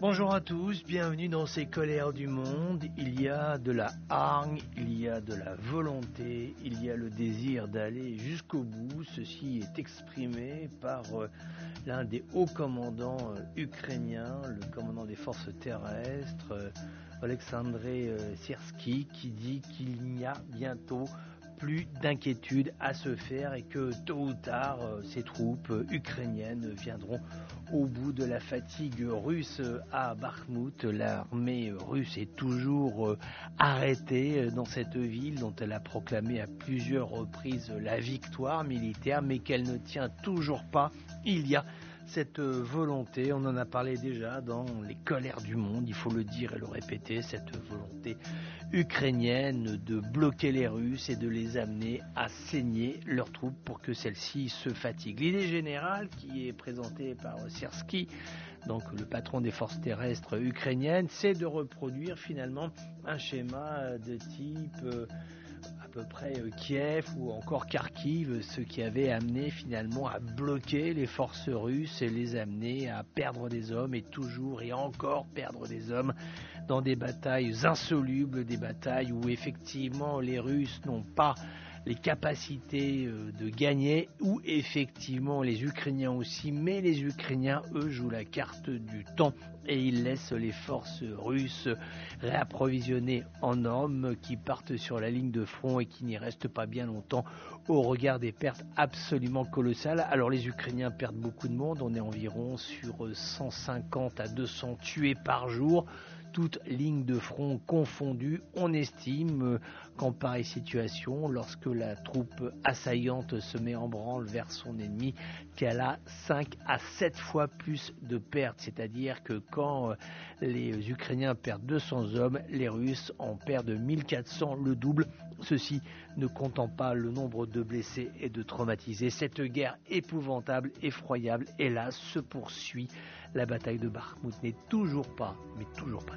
Bonjour à tous, bienvenue dans ces colères du monde. Il y a de la hargne, il y a de la volonté, il y a le désir d'aller jusqu'au bout. Ceci est exprimé par euh, l'un des hauts commandants euh, ukrainiens, le commandant des forces terrestres, euh, Alexandre Siersky, qui dit qu'il n'y a bientôt plus d'inquiétude à se faire et que tôt ou tard, euh, ces troupes ukrainiennes viendront au bout de la fatigue russe à Bakhmut. L'armée russe est toujours euh, arrêtée dans cette ville dont elle a proclamé à plusieurs reprises la victoire militaire, mais qu'elle ne tient toujours pas. Il y a cette volonté, on en a parlé déjà dans les colères du monde, il faut le dire et le répéter, cette volonté ukrainienne de bloquer les Russes et de les amener à saigner leurs troupes pour que celles-ci se fatiguent. L'idée générale qui est présentée par Sersky, donc le patron des forces terrestres ukrainiennes, c'est de reproduire finalement un schéma de type... Euh, peu près euh, Kiev ou encore Kharkiv, ce qui avait amené finalement à bloquer les forces russes et les amener à perdre des hommes et toujours et encore perdre des hommes dans des batailles insolubles, des batailles où effectivement les Russes n'ont pas les capacités euh, de gagner, ou effectivement les Ukrainiens aussi, mais les Ukrainiens, eux, jouent la carte du temps et ils laissent les forces russes réapprovisionner en hommes qui partent sur la ligne de front et qui n'y restent pas bien longtemps au regard des pertes absolument colossales. Alors les Ukrainiens perdent beaucoup de monde, on est environ sur 150 à 200 tués par jour toutes lignes de front confondues, on estime qu'en pareille situation, lorsque la troupe assaillante se met en branle vers son ennemi, qu'elle a 5 à 7 fois plus de pertes. C'est-à-dire que quand les Ukrainiens perdent 200 hommes, les Russes en perdent 1400, le double. Ceci ne comptant pas le nombre de blessés et de traumatisés. Cette guerre épouvantable, effroyable, hélas, se poursuit la bataille de Bakhmut n'est toujours pas, mais toujours pas